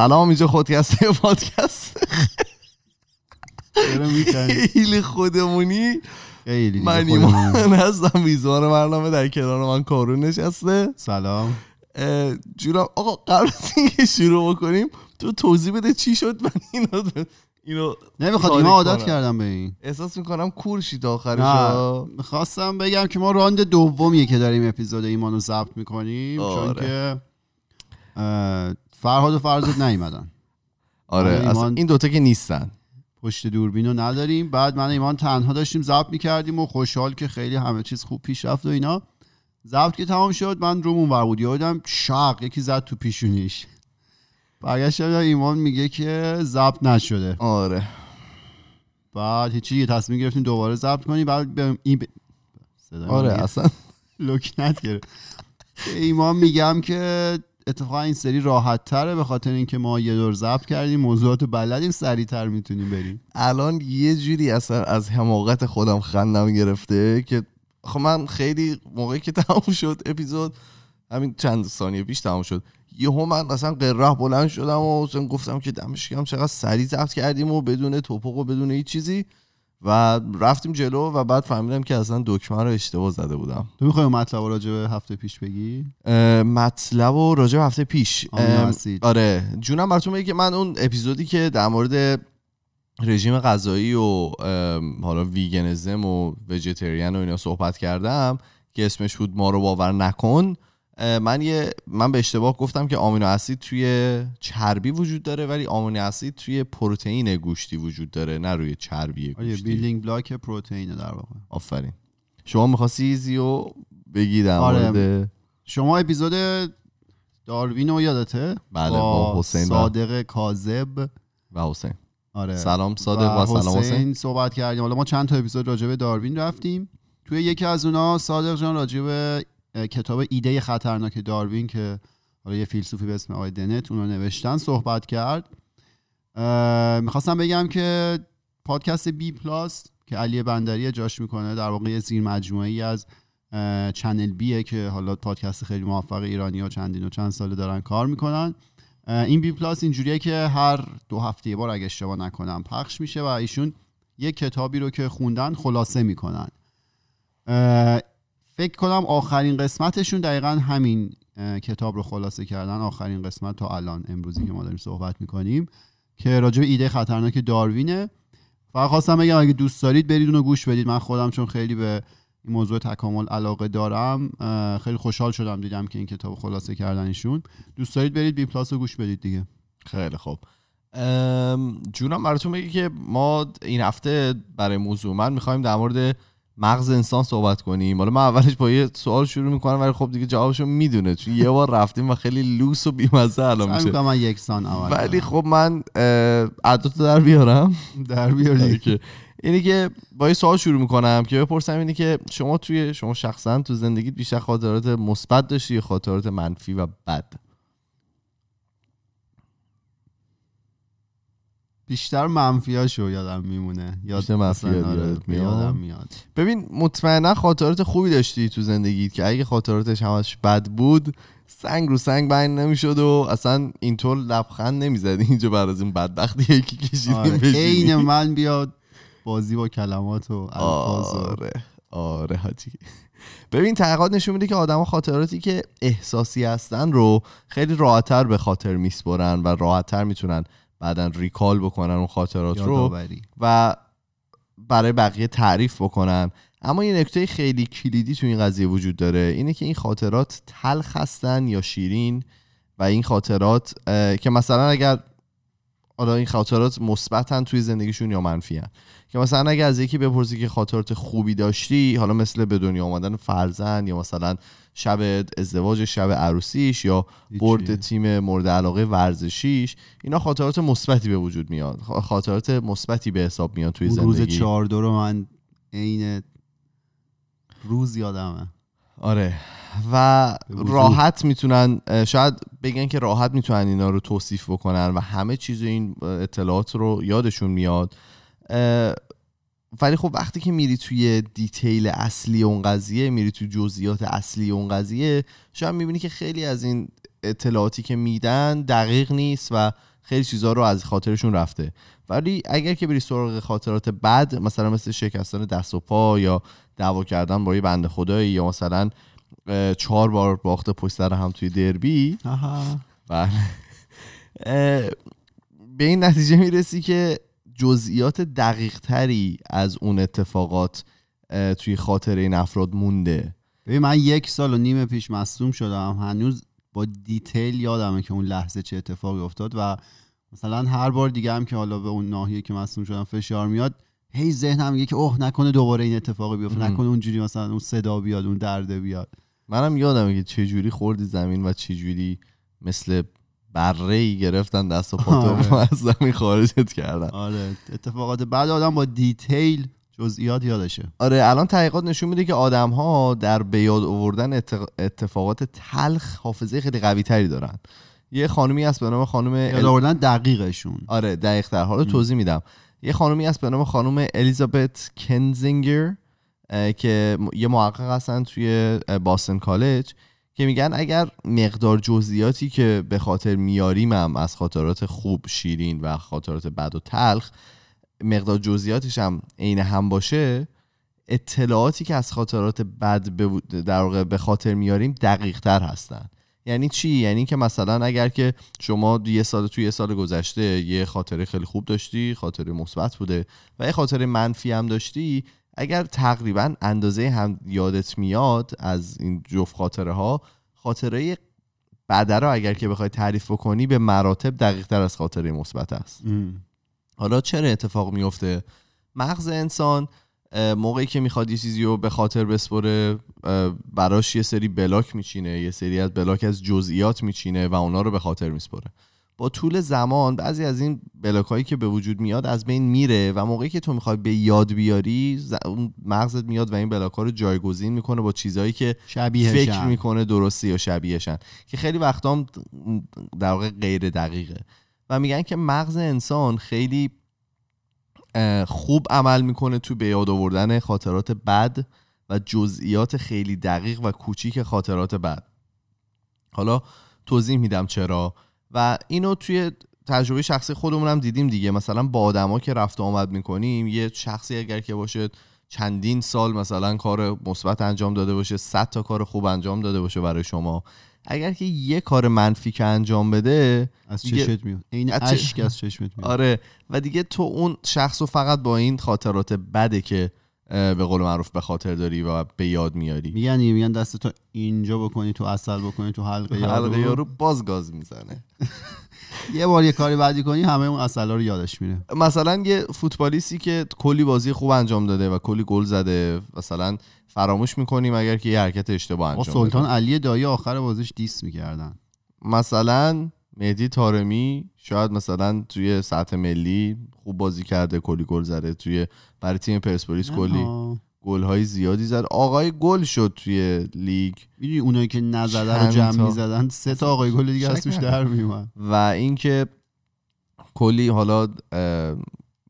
سلام اینجا خودکسته پادکست؟ خیلی خودمونی من. ایمان هستم میزبان برنامه در کنار من کارون نشسته سلام اه، جونم آقا قبل از اینکه شروع بکنیم تو توضیح بده چی شد من اینو اینو نمی‌خواد اینا عادت. کردم به این احساس می‌کنم کورشی تا آخرش نه ها. خواستم بگم که ما راند دومیه که داریم اپیزود ایمانو ضبط می‌کنیم چون آره. که اه، فرهاد و فرزاد نیومدن. آره اصلا ایمان- این دوتا که نیستن. پشت دوربین رو نداریم. بعد من ایمان تنها داشتیم ضبط می‌کردیم و خوشحال که خیلی همه چیز خوب پیش رفت و اینا. ضبط که تمام شد من روم اونور بود. یادم شق یکی زد تو پیشونیش. برگشتم دیدم ایمان میگه که ضبط نشده. آره. بعد هیچی یه تصمیم گرفتیم دوباره ضبط کنیم. بعد به این ب... آره. اصلا. لکنت گرفت ایمان میگم که اتفاقا این سری راحت تره به خاطر اینکه ما یه دور ضبط کردیم موضوعات بلدیم سریعتر می‌تونیم بریم. الان یه جوری اصلا از حماقت خودم خندم گرفته که خب من خیلی موقعی که تموم شد اپیزود همین چند ثانیه پیش تموم شد یهو من اصلا قره بلند شدم و گفتم که دمش چقدر سریع ضبط کردیم و بدون توپق و بدون هیچ چیزی. و رفتیم جلو و بعد فهمیدم که اصلا دکمه رو اشتباه زده بودم. تو می‌خوای مطلب راجع به هفته پیش بگی؟ مطلب و راجع به هفته پیش. آره. جونم براتون بگه که من اون اپیزودی که در مورد رژیم غذایی و حالا ویگنزم و وجیتریان و اینا صحبت کردم که اسمش بود ما رو باور نکن من یه من به اشتباه گفتم که آمینو اسید توی چربی وجود داره ولی آمینو اسید توی پروتئین گوشتی وجود داره نه روی چربی آره گوشتی. بیلدینگ بلاک پروتئین در واقع؟ آفرین. شما می‌خواستی ایزی و بگی در آره. شما اپیزود داروین رو یادته؟ بله، با حسین و- صادق کاذب. و حسین. آره. سلام صادق و, سلام حسین حسین. صحبت کردیم. حالا ما چند تا اپیزود راجع به داروین رفتیم. توی یکی از اونا صادق جان راجع به کتاب ایده خطرناک داروین که حالا یه فیلسوفی به اسم آقای دنت اونو نوشتن صحبت کرد. می‌خواستم بگم که پادکست بی پلاس که علی بندری اجراش می‌کنه در واقع یه زیر مجموعه ای از چنل بیه که حالا پادکست خیلی موفق ایرانی ها چندین و چند ساله دارن کار می‌کنن. این بی پلاس اینجوریه که هر دو هفته یه بار اگه اشتباه نکنم پخش میشه و ایشون یک کتابی رو که خوندن خلاصه می‌کنن. فکر کنم آخرین قسمتشون دقیقا همین کتاب رو خلاصه کردن آخرین قسمت تا الان امروزی که ما داریم صحبت می‌کنیم که راجع به ایده خطرناک داروینه. فقط خواستم بگم اگه دوست دارید برید اونو گوش بدید. من خودم چون خیلی به این موضوع تکامل علاقه دارم خیلی خوشحال شدم دیدم که این کتاب خلاصه کردن ایشون. دوست دارید برید بی پلاس رو گوش بدید دیگه. خیلی خوب. جونم براتون بگه که ما این هفته برای موضوع من می‌خوایم در مورد مغز انسان صحبت کنیم. حالا من اولش با یه سوال شروع می‌کنم ولی خب دیگه جوابشو می‌دونه. چون یه بار رفتیم و خیلی لوس و بیمزه الان میشه. من یکسان اول ولی خب من عدد در بیارم. در بیاری که اینی که با یه سوال شروع می‌کنم که بپرسم اینی که شما توی شما شخصا تو زندگیت بیشتر خاطرات مثبت داشتی یا خاطرات منفی و بد؟ بیشتر منفیاشو یادم میمونه. یاد آره، میاد؟ یادم میاد. ببین مطمئنا خاطرات خوبی داشتی تو زندگیت که اگه خاطراتش همش بد بود سنگ رو سنگ بند نمی‌شد و اصلا اینطور لبخند نمی‌زدی. اینجا بعد از این بدبختی که کشیدیم آره،. عین من بیاد بازی با کلمات و الفاظ آره آره حاجی. ببین تحقیقات نشون میده که آدما خاطراتی که احساسی هستن رو خیلی راحتتر به خاطر میسپرن و راحتتر می‌تونن بعدا ریکال بکنن اون خاطرات رو و برای بقیه تعریف بکنن. اما یه نکته خیلی کلیدی تو این قضیه وجود داره. اینه که این خاطرات تلخ هستن یا شیرین و این خاطرات که مثلا اگر حالا این خاطرات مثبتن توی زندگیشون یا منفی هن. که مثلا اگر از یکی بپرسی که خاطرات خوبی داشتی حالا مثل به دنیا آمدن فرزند یا مثلا شب ازدواج شب عروسیش یا. برد تیم مورد علاقه ورزشیش اینا خاطرات مثبتی به وجود میاد خاطرات مثبتی به حساب میاد توی اون روز زندگی چهار دو رو من عین روز یادمه آره و. راحت می‌تونن شاید بگن که راحت می‌تونن اینا رو توصیف بکنن و همه چیز این اطلاعات رو یادشون میاد ولی خب وقتی که میری توی دیتیل اصلی اون قضیه میری توی جزئیات اصلی اون قضیه شاید می‌بینی که خیلی از این اطلاعاتی که میدن دقیق نیست و خیلی چیزها رو از خاطرشون رفته ولی اگر که بری سراغ خاطرات بد مثلا مثل شکستن دست و پا یا دعوا کردن با یه بنده خدایی یا مثلا چهار بار باخت پشت سر هم توی دربی آها. بله به این نتیجه می‌رسی که جزئیات دقیق تری از اون اتفاقات توی خاطر این افراد مونده. ببین من یک سال و نیم پیش مصدوم شدم. هنوز با دیتیل یادمه که اون لحظه چه اتفاقی افتاد و مثلا هر بار دیگه هم که حالا به اون ناحیه که مصدوم شدم فشار میاد هی ذهنم میگه که اوه نکنه دوباره این اتفاقی بیفته. نکنه اونجوری مثلا اون صدا بیاد اون درده بیاد. منم یادمه که چجوری خوردی زمین و چجوری مثل بره ای گرفتن دست و پاتو آره. از زمین خارجت کردن. آره. اتفاقات بعد آدم با دیتیل جزئیات یادشه. آره الان تحقیقات نشون میده که آدم ها در به یاد آوردن ات- اتفاقات تلخ حافظه خیلی قوی تری دارن. یه خانومی هست به نام خانم یاد آوردن دقیقشون. آره دقیق تر. حالا توضیح میدم. یه خانومی هست به نام خانم الیزابت کنزینگر که یه محقق هستن توی باستن کالج که میگن اگر مقدار جزئیاتی که به خاطر میاریم هم از خاطرات خوب شیرین و خاطرات بد و تلخ مقدار جزئیاتش هم عین هم باشه اطلاعاتی که از خاطرات بد در واقع به خاطر میاریم دقیق تر هستن. یعنی چی؟ یعنی که مثلا اگر که شما یه سال توی یه سال گذشته یه خاطره خیلی خوب داشتی خاطره مثبت بوده و یه خاطره منفی هم داشتی اگر تقریبا اندازه هم یادت میاد از این جفت خاطره ها خاطره بعد رو اگر که بخوای تعریف بکنی به مراتب دقیق تر از خاطره مثبت است. حالا چرا اتفاق میفته؟ مغز انسان موقعی که می‌خواد یه چیزی رو به خاطر بسپره براش یه سری بلاک میچینه یه سری از بلاک از جزئیات میچینه و اونا رو به خاطر میسپره. با طول زمان بعضی از این بلاک هایی که به وجود میاد از بین میره و موقعی که تو می‌خوای به یاد بیاری اون مغزت میاد و این بلاک ها رو جایگزین می‌کنه با چیزهایی که شبیه فکر می‌کنه درستی یا شبیهشن. که خیلی وقتا هم در واقع غیر دقیقه. و میگن که مغز انسان خیلی خوب عمل می‌کنه تو به یاد آوردن خاطرات بد و جزئیات خیلی دقیق و کوچیک خاطرات بد. حالا توضیح میدم چرا. و اینو توی تجربه شخصی خودمون هم دیدیم دیگه. مثلا با آدما که رفت و آمد می‌کنیم یه شخصی اگر که باشه چندین سال مثلا کار مثبت انجام داده باشه 100 تا کار خوب انجام داده باشه برای شما. اگر که یه کار منفی که انجام بده از چشت میاد. این اشک از چشمت میاد. آره. و دیگه تو اون شخص رو فقط با این خاطرات بده که به قول معروف به خاطر داری و به یاد میاری. میگن میگن دست تو اینجا بکنی تو اصل بکنی تو حلقه حلقه یارو یارو باز گاز می‌زنه. یه بار یه کاری بعدی کنی همه اون اصلا رو یادش میره. مثلا یه فوتبالیستی که کلی بازی خوب انجام داده و کلی گل زده مثلا فراموش می‌کنیم اگر که یه حرکت اشتباه انجام سلطان علی دایی آخر بازیش دیس می‌کردن. مثلا مهدی تارمی شاید مثلا توی سطح ملی خوب بازی کرده کلی گل زده. توی برای تیم پرسپولیس کلی گل های زیادی زد. آقای گل شد توی لیگ. می‌دونی اونایی که نزده رو جمع تا. می‌زدن سه تا آقای گل دیگه از توش. در میومد و اینکه کلی حالا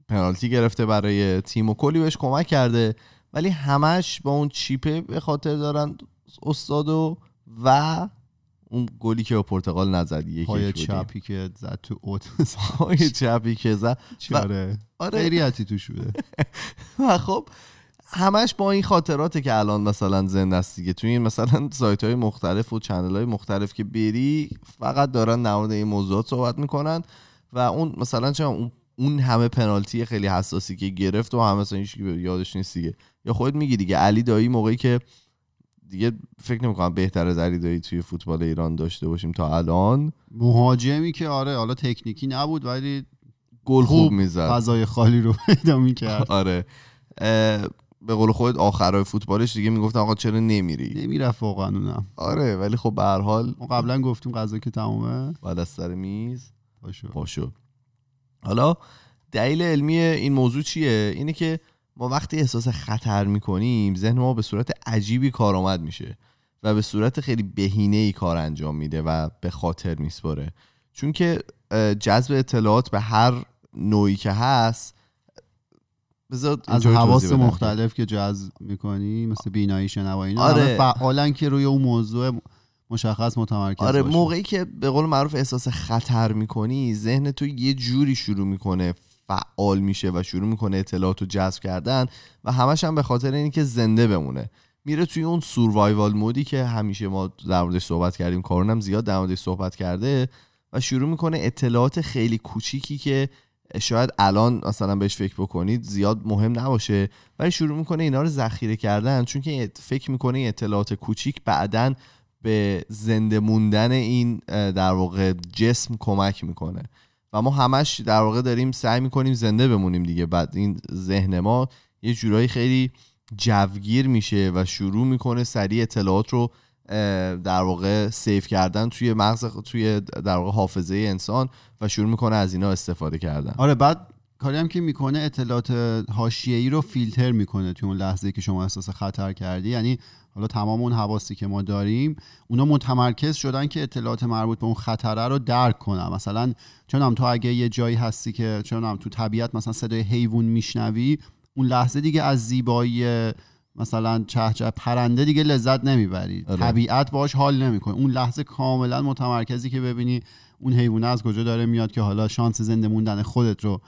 پنالتی گرفته برای تیم و کلی بهش کمک کرده. ولی همش با اون چیپه به خاطر دارن استادو و اون گلی که با پرتغال نزد یک پای. چپی که زد تو اوت. پای چپی. که زد. چاره آره. خیریتی توش بوده و خب همش با این خاطراته که الان مثلا زنده است دیگه. توی این مثلا سایت های مختلف و چنل های مختلف که بری فقط دارن در مورد این موضوعات صحبت می‌کنن و اون مثلا چه اون اون همه پنالتی خیلی حساسی که گرفت و همه مثلا هیچ به یادش نیست دیگه. یا خودت میگی دیگه. علی دایی موقعی که دیگه فکر نمی‌کنم بهتر از علی دایی توی فوتبال ایران داشته باشیم تا الان. مهاجمی که آره حالا تکنیکی نبود ولی گل خوب خوب می‌زد. فضای خالی رو پیدا می‌کرد. آره. به قول خودت آخرای فوتبالش دیگه می‌گفتن آقا چرا نمیری؟ نمی‌رفت واقعا اونم. آره ولی خب به هر حال ما قبلا گفتیم غذا که تمومه. بعد از سر میز باشو پاشو. حالا دلیل علمی این موضوع چیه؟ اینه که ما وقتی احساس خطر می‌کنیم ذهن ما به صورت عجیبی کارآمد میشه و به صورت خیلی بهینه ای کار انجام میده و به خاطر میسپره چون که جذب اطلاعات به هر نوعی که هست از حواس. مختلف که جذب می‌کنی مثل بینایی شنوایی اینا آره. فعالن که روی اون موضوع مشخص متمرکز آره باشن. موقعی که به قول معروف احساس خطر می‌کنی ذهن تو یه جوری شروع می‌کنه فعال میشه و شروع می‌کنه اطلاعات رو جذب کردن و همش هم به خاطر اینکه زنده بمونه. میره توی اون سوروایوال مودی که همیشه ما در موردش صحبت کردیم کارون زیاد در موردش صحبت کرده و شروع می‌کنه اطلاعات خیلی کوچیکی که شاید الان مثلا بهش فکر بکنید زیاد مهم نباشه ولی شروع می‌کنه اینا رو ذخیره کردن چون که فکر می‌کنه این اطلاعات کوچیک بعدن به زنده موندن این در واقع جسم کمک می‌کنه. و ما همش در واقع داریم سعی می‌کنیم زنده بمونیم دیگه. بعد این ذهن ما یه جورایی خیلی جوگیر میشه و شروع می‌کنه سریع اطلاعات رو در واقع سیف کردن توی مغز توی در واقع حافظه انسان و شروع می‌کنه از اینا استفاده کردن. آره بعد کاری هم که می‌کنه اطلاعات حاشیه‌ای رو فیلتر می‌کنه توی اون لحظه که شما احساس خطر کردی. یعنی حالا تمام اون حواسی که ما داریم اونا متمرکز شدن که اطلاعات مربوط به اون خطره رو درک کنن. مثلا چون تو اگه یه جایی هستی که چون تو طبیعت مثلا صدای حیوان میشنوی اون لحظه دیگه از زیبایی مثلا چهچه پرنده دیگه لذت نمی‌بری. آره. طبیعت باش حال نمی‌کنه. اون لحظه کاملا متمرکزی که ببینی اون حیوانه از کجا داره میاد که حالا شانس زنده موندن خودت رو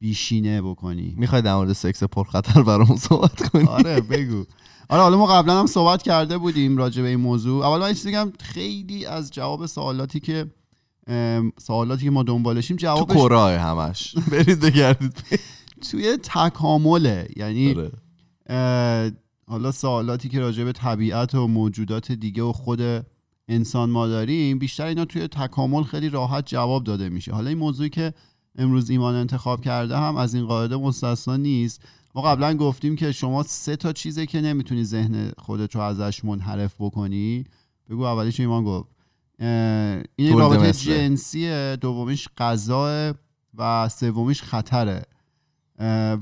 بیشینه بکنی. می‌خوای در مورد سکس پرخطر برامون صحبت کنی؟ آره بگو. آره حالا ما قبلا هم صحبت کرده بودیم راجع به این موضوع. اول من چیزی بگم خیلی از جواب سوالاتی که سوالاتی که ما دنبالشیم تو جوابش کراه همش. برید بگردید. توی تکامله یعنی آره. حالا سوالاتی که راجع به طبیعت و موجودات دیگه و خود انسان ما داریم بیشتر اینا توی تکامل خیلی راحت جواب داده میشه. حالا این موضوعی که امروز ایمان انتخاب کرده هم از این قاعده مستثنا نیست. ما قبلا گفتیم که شما سه تا چیزه که نمی‌تونی ذهن خودت رو ازش منحرف بکنی. بگو اولیش ایمان گفت. این رابطه مثله. جنسیه دومیش غذا و سومیش خطره.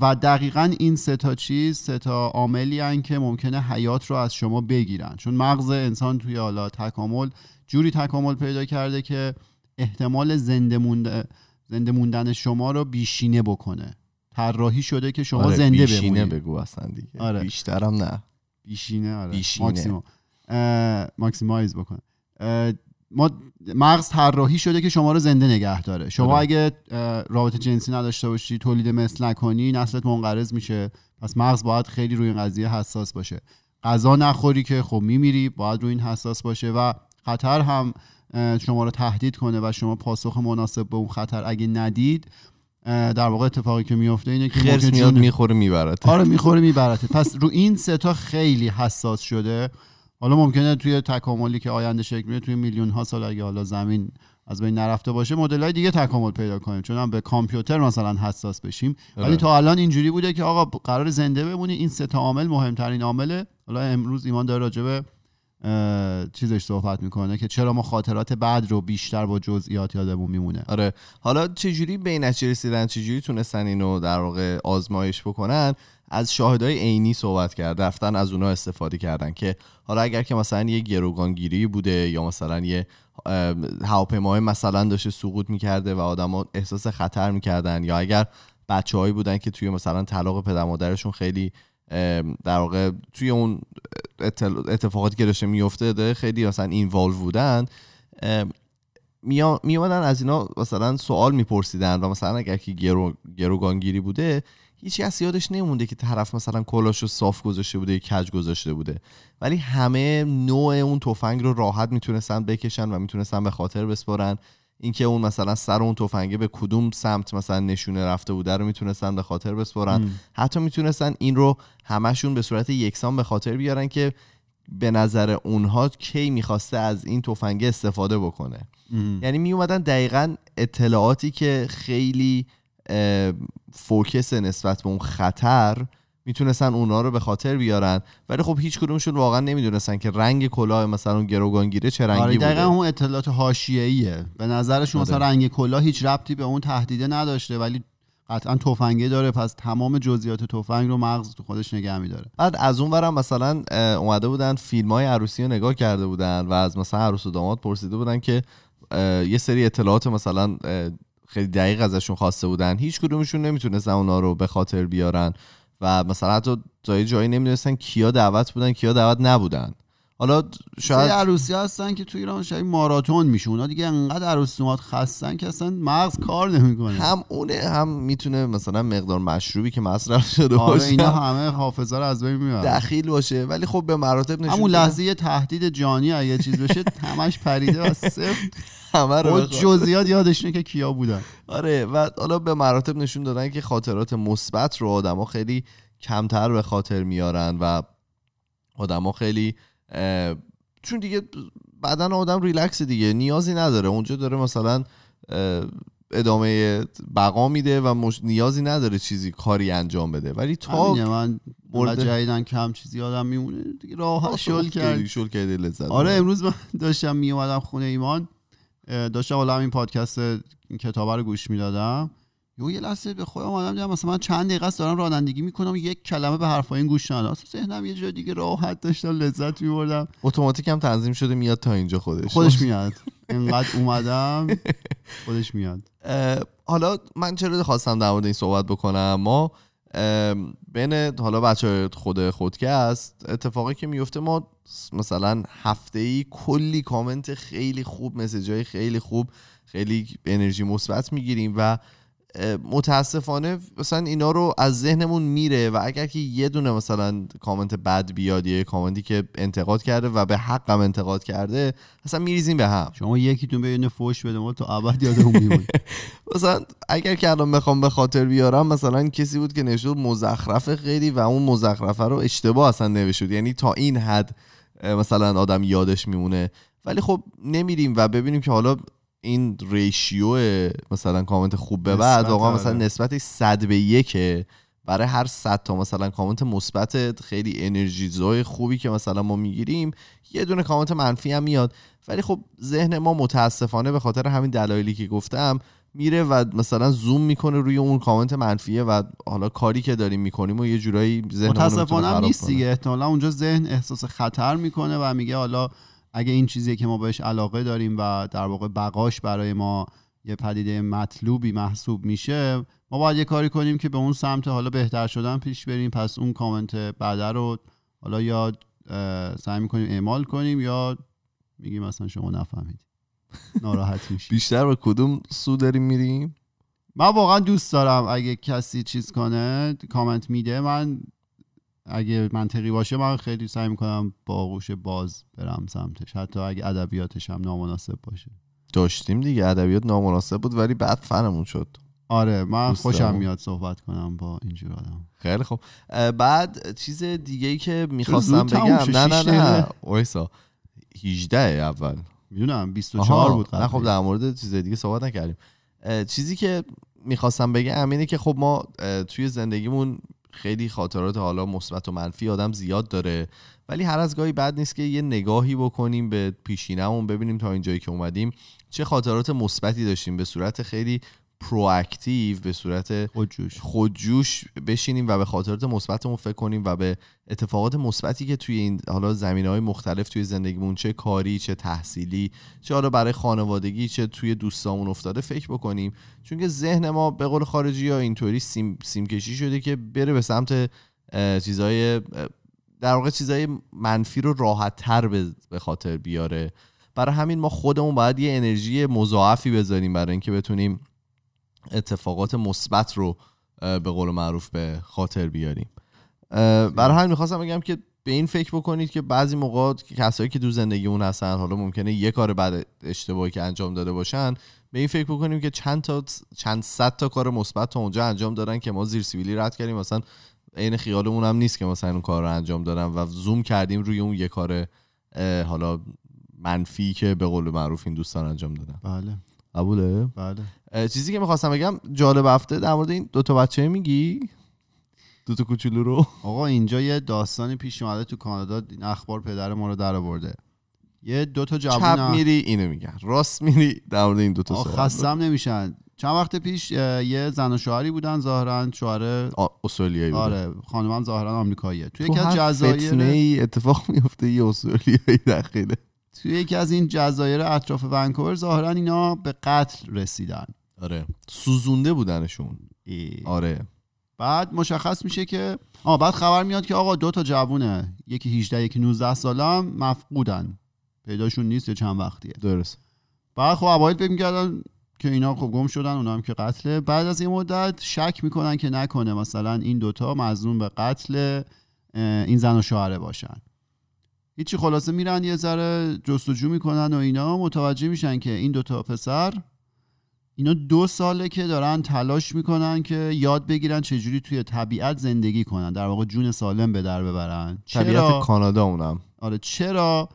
و دقیقا این سه تا چیز سه تا عاملی که ممکنه حیات رو از شما بگیرن. چون مغز انسان توی حالا تکامل جوری تکامل پیدا کرده که احتمال زنده, مونده، زنده موندن شما رو بیشینه بکنه. طراحی شده که شما آره، زنده بیشینه بمونید بگو اصلا دیگه. آره. بیشترم نه. بیشینه آره. بیشینه. ماکسیموم اه، ماکسیمایز بکنه ما مغز طراحی شده که شما رو زنده نگه داره. شما آره. اگه رابطه جنسی نداشته باشی تولید مثل نکنی نسلت منقرض میشه. پس مغز باید خیلی روی این قضیه حساس باشه. غذا نخوری که خب میمیری باید روی این حساس باشه و خطر هم شما رو تهدید کنه و شما پاسخ مناسب به اون خطر اگه ندید در واقع اتفاقی که میفته اینه که خرس میاد جون- می‌خوره می‌برد. آره می‌خوره میبرته پس رو این سه تا خیلی حساس شده. حالا ممکنه توی تکاملی که آینده شکل می‌گیره توی میلیون ها سال اگه حالا زمین از بین نرفته باشه مدل های دیگه تکامل پیدا کنیم. چون هم به کامپیوتر مثلا حساس بشیم. ولی آره. تا الان اینجوری بوده که آقا قرار زنده بمونی. این سه تا عامل مهمترین عامله. حالا امروز ایمان داره راجع به اه، چیزش صحبت می‌کنه که چرا ما خاطرات بعد رو بیشتر با جزئیات یادمون میمونه. آره. حالا چجوری به این نتیجه رسیدن چجوری تونستن اینو در واقع آزمایش بکنن؟ از شاهدای عینی صحبت کرد رفتن از اونا استفاده کردن که حالا اگر که مثلا یه گروگانگیری بوده یا مثلا یه هواپیمای مثلا داشته سقوط می‌کرده و آدما احساس خطر می‌کردن یا اگر بچههایی بودن که توی مثلا طلاق پدر مادرشون خیلی در واقع توی اون اتفاقاتی که داشته میفته خیلی مثلا اینوالو بودن. اه، میا- می اومدن از اینا مثلا سوال میپرسیدن و مثلا اگر که گرو گروگانگیری بوده هیچ کس یادش نمونده که طرف مثلا کلاشو صاف گذاشته بوده یا کج گذاشته بوده. ولی همه نوع اون تفنگ رو راحت می‌تونستن بکشن و می‌تونستن به خاطر بسپارن. اینکه اون مثلا سر اون تفنگه به کدوم سمت مثلا نشونه رفته بوده رو می‌تونستن به خاطر بسپارن م. حتی می‌تونستن این رو همشون به صورت یکسان به خاطر بیارن که به نظر اونها کی می‌خواسته از این تفنگه استفاده بکنه م. یعنی می اومدن دقیقا اطلاعاتی که خیلی فوکس نسبت به اون خطر می‌تونستن اونا رو به خاطر بیارن. ولی خب هیچ کدومشون واقعا نمی‌دونستن که رنگ کلاه مثلا اون گروگانگیره چه رنگی آره بوده. دقیقا اون اطلاعات حاشیه‌ایه. به نظرشون مثلا آره. رنگ کلاه هیچ ربطی به اون تهدیده نداشته ولی قطعا تفنگه داره پس تمام جزئیات تفنگ رو مغز تو خودش نگه میداره. بعد از اون ورم مثلا اومده بودن فیلم های عروسی رو نگاه کرده بودن و از مثلا عروس و داماد پرسیده بودن که یه سری اطلاعات مثلا خیلی دقیق ازشون خواسته بودن. هیچ کدومشون نمی‌تونستن اونا رو به خاطر بیارن. و مثلا حتی جایی جایی نمی‌دونستن کیا دعوت بودن کیا دعوت نبودن. حالا شاید عروسی هستن که تو ایران شاید ماراتون میشه اونا دیگه انقدر عروس داماد خستن که اصلا مغز کار نمی‌کنه. هم اونه هم می‌تونه مثلا مقدار مشروبی که مصرف شده آره باشه. اینا همه حافظه رو از بین می‌برن. دخیل باشه. ولی خب به مراتب نشون همون لحظه یه تهدید جانی یه چیز بشه همش پریده و صفر. همه رو. جزئیات یادشونه که کیا بودن. آره و حالا به مراتب نشون دادن که خاطرات مثبت رو آدما خیلی کمتر به خاطر میارن و آدما خیلی چون دیگه بدن آدم ریلکس دیگه نیازی نداره. اونجا داره مثلا ادامه بقا میده و مش... نیازی نداره چیزی کاری انجام بده. ولی تا من مورد- جدیدن کم چیزی یادم میمونه. دیگه راحت شل کرد شل کردی لذت آره. امروز من داشتم می اومدم خونه ایمان. داشتم حالا همین پادکست این کتابه رو گوش می‌دادم. یه یه لحظه به خودم اومدم دیدم مثلا من چند دقیقه است دارم رانندگی می‌کنم یک کلمه به حرفای این گوش ندادم اصلا ذهنم یه جای دیگه راحت داشتم لذت میبردم. اتوماتیک هم تنظیم شده میاد تا اینجا خودش. خودش میاد. انقدر اومدم خودش میاد. حالا من چرا خواستم در مورد این صحبت بکنم؟ ما بین حالا بچه خود خودکست اتفاقی که میفته ما مثلا هفته ای کلی کامنت خیلی خوب مسیج های خیلی خوب خیلی انرژی مثبت می‌گیریم و متاسفانه مثلا اینا رو از ذهنمون میره و اگر که یه دونه مثلا کامنت بد بیاد یه کامنتی که انتقاد کرده و به حقم انتقاد کرده اصلا میریزیم به هم. شما یکیتون به اینو فوش بده ما تا ابد یادمون میمونه. مثلا اگر که الان بخوام به خاطر بیارم مثلا کسی بود که نوشته بود مزخرف خیلی و اون مزخرفه رو اشتباه اصلا نوشته بود یعنی تا این حد مثلا آدم یادش میمونه. ولی خب نمیریم و ببینیم که حالا این ریشیو مثلا کامنت خوب به بعد واقعا مثلا آره. نسبت صد به یکه برای هر صد تا مثلا کامنت مثبت خیلی انرژیزای خوبی که مثلا ما می‌گیریم یه دونه کامنت منفی هم میاد. ولی خب ذهن ما متاسفانه به خاطر همین دلایلی که گفتم میره و مثلا زوم می‌کنه روی اون کامنت منفیه و حالا کاری که داریم می‌کنیم و یه جورایی ذهن متاسفانه هم نیست دیگه. احتمالا اونجا ذهن احساس خطر می‌کنه و میگه حالا اگه این چیزی که ما بهش علاقه داریم و در واقع بقاش برای ما یه پدیده مطلوبی محسوب میشه ما باید یه کاری کنیم که به اون سمت حالا بهتر شدن پیش بریم پس اون کامنت بعده رو حالا یا سعی می‌کنیم اعمال کنیم یا میگیم مثلا شما نفهمید. ناراحت میشی. بیشتر به کدوم سو داریم میریم؟ من واقعا دوست دارم اگه کسی چیز کنه کامنت میده. من اگه منطقی باشه من خیلی سعی می‌کنم با آغوش باز برم سمتش. حتی اگه ادبیاتش هم نامناسب باشه. داشتیم دیگه. ادبیات نامناسب بود ولی بعد فنمون شد. آره من خوشم. میاد صحبت کنم با اینجور آدم. خیلی خوب. اه، بعد چیز دیگه ای که می‌خواستم بگم؟ نه نه نه؟ وایسا. 18 اول. می‌دونم 24 آها، بود نه خب. در مورد چیز دیگه صحبت نکردیم. چیزی که می‌خواستم بگم اینه که خب ما توی زندگیمون خیلی خاطرات حالا مثبت و منفی آدم زیاد داره. ولی هر از گاهی بد نیست که یه نگاهی بکنیم به پیشینهمون ببینیم تا اینجایی که اومدیم چه خاطرات مثبتی داشتیم. به صورت خیلی پرواکتیو به صورت خودجوش. خودجوش بشینیم و به خاطرات مثبتمون فکر کنیم و به اتفاقات مثبتی که توی این حالا زمینه های مختلف توی زندگیمون چه کاری چه تحصیلی چه حالا برای خانوادگی چه توی دوستامون افتاده فکر بکنیم. چون که ذهن ما به قول خارجی ها اینطوری سیم, سیم کشی شده که بره به سمت چیزای در واقع چیزای منفی رو راحت تر به خاطر بیاره. برای همین ما خودمون باید یه انرژی مضاعفی بذاریم برای اینکه بتونیم اتفاقات مثبت رو به قول معروف به خاطر بیاریم. برای همین می‌خواستم بگم که به این فکر بکنید که بعضی موقع کسایی که تو زندگیمون هستن حالا ممکنه یه کار بعد اشتباهی که انجام داده باشن به این فکر بکنیم که چند تا چند صد تا کار مثبت تا اونجا انجام دادن که ما زیر سیبیلی رد کردیم. مثلا عین خیالمون هم نیست که مثلا اون کار رو انجام دادن و زوم کردیم روی اون یه کار حالا منفی که به قول معروف این دوستان انجام دادن. بله. قبوله؟ بله. چیزی که می‌خواستم بگم جالب هفته در مورد این دوتا بچه میگی؟ دوتا کوچولو رو؟ آقا اینجا یه داستانی پیش اومده تو کانادا این اخبار پدر ما رو در آورده. یه دو تا چپ جوون میری اینو میگن. راست میری در مورد این آقا صحبت خستم نمیشن. چند وقت پیش یه زن و شوهری بودن ظاهرا شوهر استرالیایی. آره خانمم ظاهرا آمریکاییه. توی تو یکی از جزایر اتفاق میفته یه استرالیایی داخله. توی یکی از این جزایر اطراف ونکوور ظاهرا اینا به قتل رسیدن. آره. سوزونده بودنشون. ای. آره. بعد مشخص میشه که آه بعد خبر میاد که آقا دو تا جوونه یکی 18 یکی 19 ساله هم مفقودن. پیداشون نیست یه چند وقتیه. درست. بعد خب اوایل فکر می‌کردن که اینا خب گم شدن اونا هم که قتله. بعد از این مدت شک می‌کنن که نکنه مثلا این دوتا مظنون به قتل این زن و شوهره باشن. هیچی خلاصه میرن یه ذره جستجو می‌کنن و اینا. متوجه میشن که این دوتا پسر اینا دو ساله که دارن تلاش می‌کنن که یاد بگیرن چجوری توی طبیعت زندگی کنن. در واقع جون سالم به در ببرن. طبیعت کانادا اونم. آره چرا؟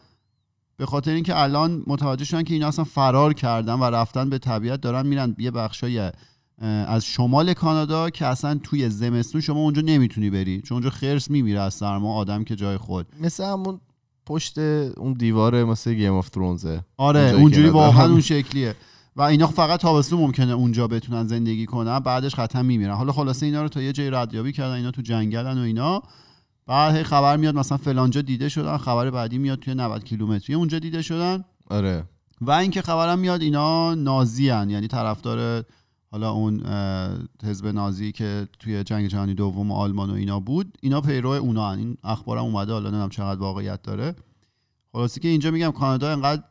به خاطر اینکه الان متوجه شدن که اینا اصلا فرار کردن و رفتن به طبیعت دارن میرن یه بخشای از شمال کانادا که اصلا توی زمستون شما اونجا نمی‌تونی بری. چون اونجا خرس میمیره از سرما آدم که جای خود. مثل همون پشت اون دیواره مثل Game of Thrones ه آره اونجوری. واقعا اون شکلیه. و اینا فقط تابستون ممکنه اونجا بتونن زندگی کنن بعدش قطعا میمیرن. حالا خلاصه اینا رو تا یه جای ردیابی کردن اینا تو جنگلن و اینا. بعد هی خبر میاد مثلا فلانجا دیده شدن خبر بعدی میاد توی 90 کیلومتری. اونجا دیده شدن. آره. و اینکه خبرم میاد اینا نازی هن. یعنی طرفدار حالا اون حزب نازی که توی جنگ جهانی دوم آلمان و اینا بود اینا پیرو اونا هن. این اخبارم اومده حالا نمی‌دونم چقدر واقعیت داره. خلاصی که اینجا میگم کانادا انقدر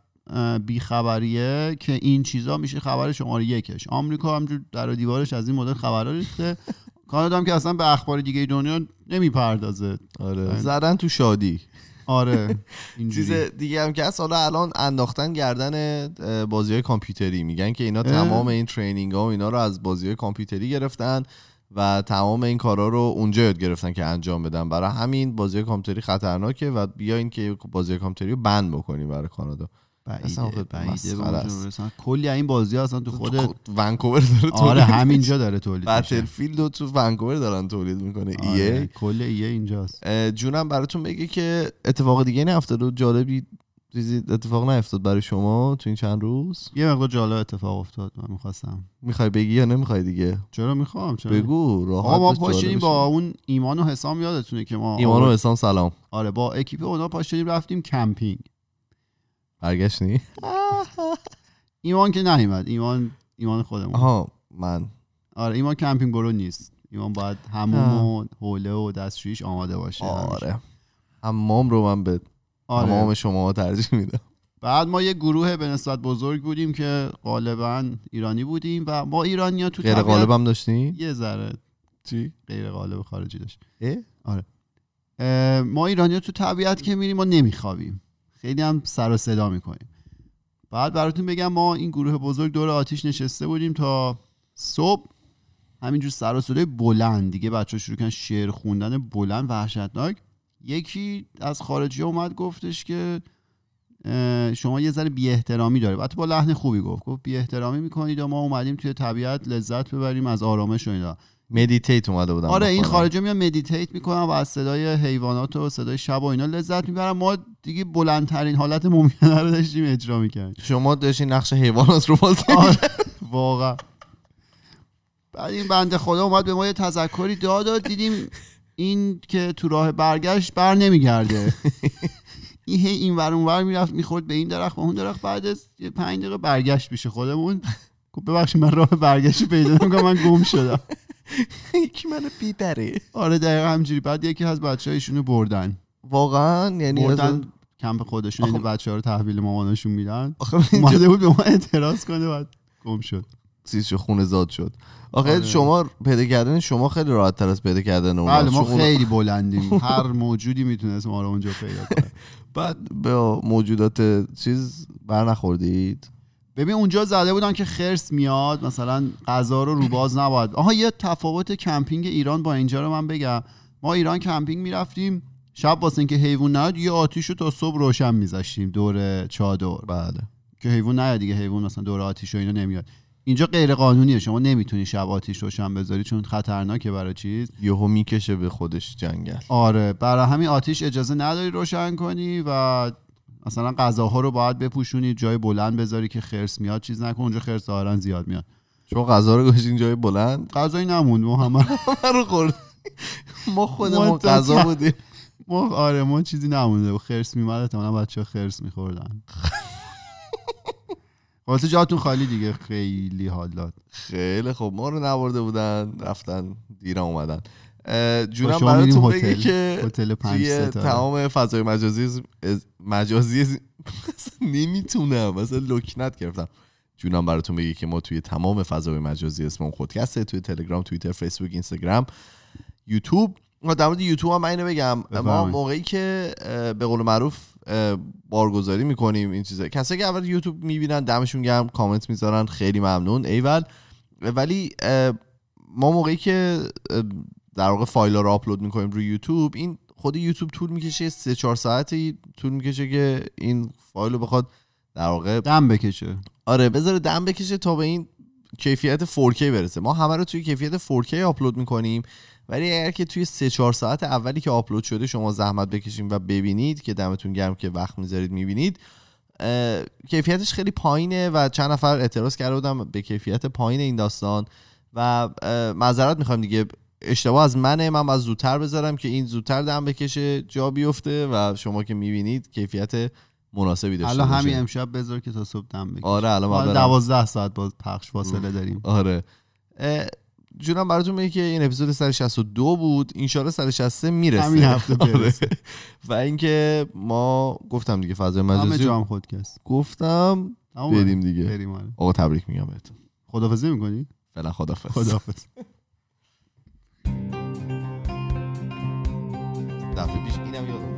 بیخبریه که این چیزا میشه خبر شماره یکش. آمریکا همجور در و دیوارش از این مدل خبرها ریخته. کانادا هم که اصلا به اخبار دیگه دنیا نمی‌پردازه. آره. آره. زدن تو شادی. آره. چیز دیگه هم که حالا الان انداختن گردن بازی های کامپیوتری میگن که اینا. تمام این ترینینگ ها و اینا رو از بازی های کامپیوتری گرفتن و تمام این کارا رو اونجا یاد گرفتن که انجام بدن برای همین بازی کامپیوتری خطرناکه و بیاین که بازی کامپیوتری رو بند بکنیم برای کانادا بعیده بعیده. برسن. کلی این بازی ها اصلا تو خود تو ونکوور داره آره تولید همینجا داره تولید میشه. Battlefield رو تو ونکوور دارن تولید می‌کنه آره، EA کل EA اینجاست. جونم براتون بگه که اتفاق دیگه نیفتاد و جالبی چیزی اتفاق نیفتاد برای شما تو این چند روز؟ یه مقدار جالب اتفاق افتاد من می‌خواستم. می‌خوای بگی یا نمی‌خوای دیگه؟ چرا می‌خوام؟ چرا بگو راحت آقا ما جالبش با. اون ایمان و حسام یادتونه که ما ایمان و حسام سلام. آره با اکیپ اونا پاشدیم رفتیم کمپینگ. برگشتی ایمان که نیومد. ایمان ایمان خودمون. آها من. آره ایمان کمپینگ برو نیست. ایمان باید هموم و حوله و دستشویش آماده باشه. آره. حمام رو من به آره. تمام شما ترجیح میدم. بعد ما یه گروه به نسبت بزرگ بودیم که غالبا ایرانی بودیم و ما ایرانی ها تو غیر طبیعت غالبم داشتی؟ یه ذره. چی؟ غیر غالب خارجی داشت. اه؟ اه، ما ایرانی ها تو طبیعت که میریم ما نمیخوابیم. خیلی هم سر و صدا می‌کنیم. بعد براتون بگم ما این گروه بزرگ دور آتیش نشسته بودیم تا صبح. همینجور سر و صدای بلند. دیگه بچه شروع کردن شعر خوندن بلند وحشتناک. یکی از خارجی اومد گفتش که شما یه ذره بی احترامی داره بعد با لحن خوبی گفت. گفت بی احترامی می‌کنید و ما اومدیم توی طبیعت لذت ببریم از آرامش و اینا. meditate اومده بودم آره این. خارجی میان meditate می‌کنن و از صدای حیوانات و صدای شب و اینا لذت می‌برن. ما دیگه بلندترین حالت ممکنه رو داشتیم اجرا می‌کردیم. شما داشتی نقش حیوانات رو بازی آره. واقعا. بعد این بنده خدا اومد به ما یه تذکری داد و دیدیم این که تو راه برگشت بر نمیگرده. این هی این ور اون ور می‌رفت می‌خورد به این درخت به اون درخت. بعد از یه پنج دقیقه برگشت پیش خودمون. ببخشید من راه برگشت پیدا نمی‌کنم من گم شدم. یکی منو بیبره آره دقیقا همجوری بعد یکی از بچه ایشونو بردن. واقعا؟ یعنی بردن کمپ خودشون آخه- این بچه ها رو تحویل مامانشون میدن. اومده بود به ما اعتراض کنه بعد گم شد. چیز شو خونه زاد شد. آخه آره. شما پیدا کردن شما خیلی راحت تر از پیدا کردن اون بله ما خیلی بلندیم. هر موجودی می‌تونست ما رو اونجا پیدا کنه. بعد به موجودات چیز بر نخوردید. ببین اونجا زده بودن که خرس میاد مثلا غذا رو روباز نباید. آها یه تفاوت کمپینگ ایران با اینجا رو من بگم. ما ایران کمپینگ می‌رفتیم شب واسه اینکه حیوان نیاد یه آتیش رو تا صبح روشن میذاشتیم دور چادر. بله. که حیوان نیاد دیگه حیوان مثلا دور آتیش و اینا نمیاد. اینجا غیر قانونیه شما نمی‌تونی شب آتیش روشن بذاری چون خطرناکه برای چیز. یهو می‌کشه به خودش جنگل. آره برای همین آتیش اجازه نداری روشن کنی و مثلا غذاها رو باید بپوشونی جای بلند بذاری که خرس میاد چیز نکن اونجا خرس ظاهرا زیاد میاد. شما غذا رو گذاشتین جای بلند؟ غذایی نموند ما همه رو خورد. ما خودمون غذا بودیم. ما آره ما چیزی نمونده. و خرس میمد احتمالا بچه خرس میخوردن. واسه جاتون خالی دیگه. خیلی حال داد. خیلی خب ما رو نبرده بودن رفتن دیر اومدن. جونم براتون بگه هتل. که هتل توی تمام فضای مجازی از- مجازی نمی‌تونم مثلا لکنت گرفتم. جونم براتون بگه که ما توی تمام فضای مجازی اسممون خودکسته توی تلگرام توییتر فیسبوک اینستاگرام یوتیوب. ما در مورد یوتیوب هم من اینو بگم. ما. موقعی که به قول معروف بارگذاری می‌کنیم این چیزا. کسایی که اول یوتیوب می‌بینن دمشون گرم کامنت می‌ذارن خیلی ممنون. ایول ولی ما موقعی که در واقع فایل رو آپلود می‌کنیم روی یوتیوب. این خود یوتیوب طول می‌کشه سه چهار ساعتی طول می‌کشه که این فایل رو بخواد در واقع دم بکشه. آره بذاره دم بکشه تا به این کیفیت 4K برسه. ما همه رو توی کیفیت 4K آپلود می‌کنیم ولی اگر که توی 3 4 ساعت اولی که آپلود شده شما زحمت بکشین و ببینید که دمتون گرم که وقت می‌ذارید می‌بینید کیفیتش خیلی پایینه و چند نفر اعتراض کرده بودم به کیفیت پایین این داستان و معذرت می‌خوام دیگه اشتباه از منه من باید زودتر بذارم که این زودتر دم بکشه جا بیفته و شما که می‌بینید کیفیت مناسبی داشته باشه همین امشب بذار که تا صبح دم بکشه. آره الان ما من برم. دوازده ساعت باز پخش فاصله داریم. آره. جونم براتون میگه که این اپیزود 162 بود. انشالله 163 می‌رسه. همین هفته آره. و اینکه ما گفتم دیگه فضای مجازی جا هم خودکست. گفتم. بریم دیگه. بریم آره. آقا تبریک میگم بهتون. خدافظی می‌کنی؟ فعلا خدافظ خدافظ دفعه پیش اینم یادم